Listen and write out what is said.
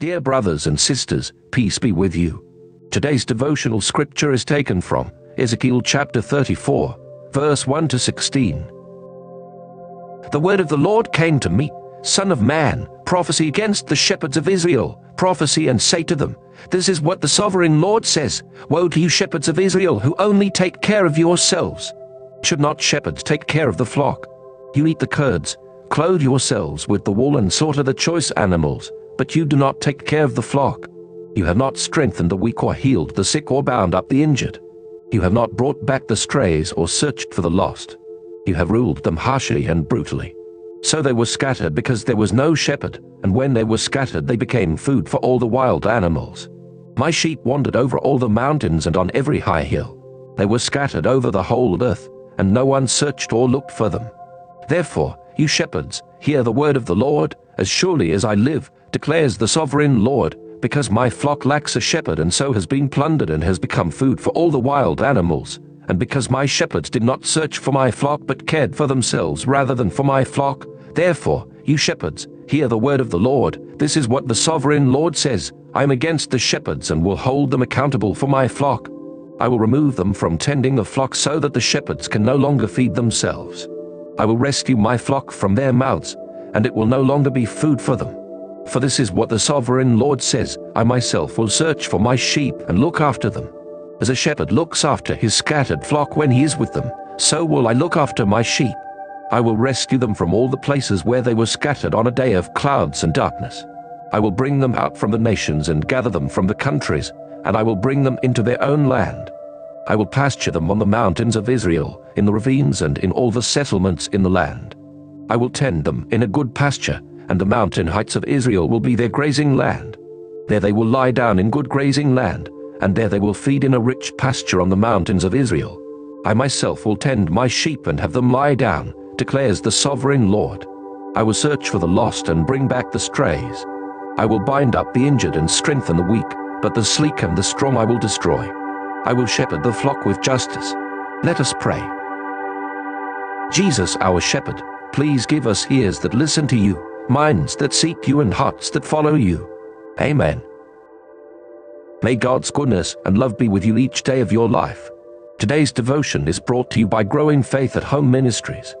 Dear brothers and sisters, peace be with you. Today's devotional scripture is taken from Ezekiel chapter 34, verse 1 to 16. The word of the Lord came to me, Son of man, prophecy against the shepherds of Israel, prophecy and say to them, This is what the sovereign Lord says Woe to you, shepherds of Israel, who only take care of yourselves. Should not shepherds take care of the flock? You eat the curds, clothe yourselves with the wool, and slaughter the choice animals but you do not take care of the flock. You have not strengthened the weak or healed the sick or bound up the injured. You have not brought back the strays or searched for the lost. You have ruled them harshly and brutally. So they were scattered because there was no shepherd, and when they were scattered they became food for all the wild animals. My sheep wandered over all the mountains and on every high hill. They were scattered over the whole earth, and no one searched or looked for them. Therefore, you shepherds, hear the word of the Lord, as surely as I live, declares the sovereign Lord, because my flock lacks a shepherd and so has been plundered and has become food for all the wild animals, and because my shepherds did not search for my flock but cared for themselves rather than for my flock, therefore, you shepherds, hear the word of the Lord. This is what the sovereign Lord says I am against the shepherds and will hold them accountable for my flock. I will remove them from tending the flock so that the shepherds can no longer feed themselves. I will rescue my flock from their mouths, and it will no longer be food for them. For this is what the sovereign Lord says I myself will search for my sheep and look after them. As a shepherd looks after his scattered flock when he is with them, so will I look after my sheep. I will rescue them from all the places where they were scattered on a day of clouds and darkness. I will bring them out from the nations and gather them from the countries, and I will bring them into their own land. I will pasture them on the mountains of Israel, in the ravines and in all the settlements in the land. I will tend them in a good pasture, and the mountain heights of Israel will be their grazing land. There they will lie down in good grazing land, and there they will feed in a rich pasture on the mountains of Israel. I myself will tend my sheep and have them lie down, declares the sovereign Lord. I will search for the lost and bring back the strays. I will bind up the injured and strengthen the weak, but the sleek and the strong I will destroy. I will shepherd the flock with justice. Let us pray. Jesus, our shepherd, please give us ears that listen to you minds that seek you and hearts that follow you. Amen. May God's goodness and love be with you each day of your life. Today's devotion is brought to you by Growing Faith at Home Ministries.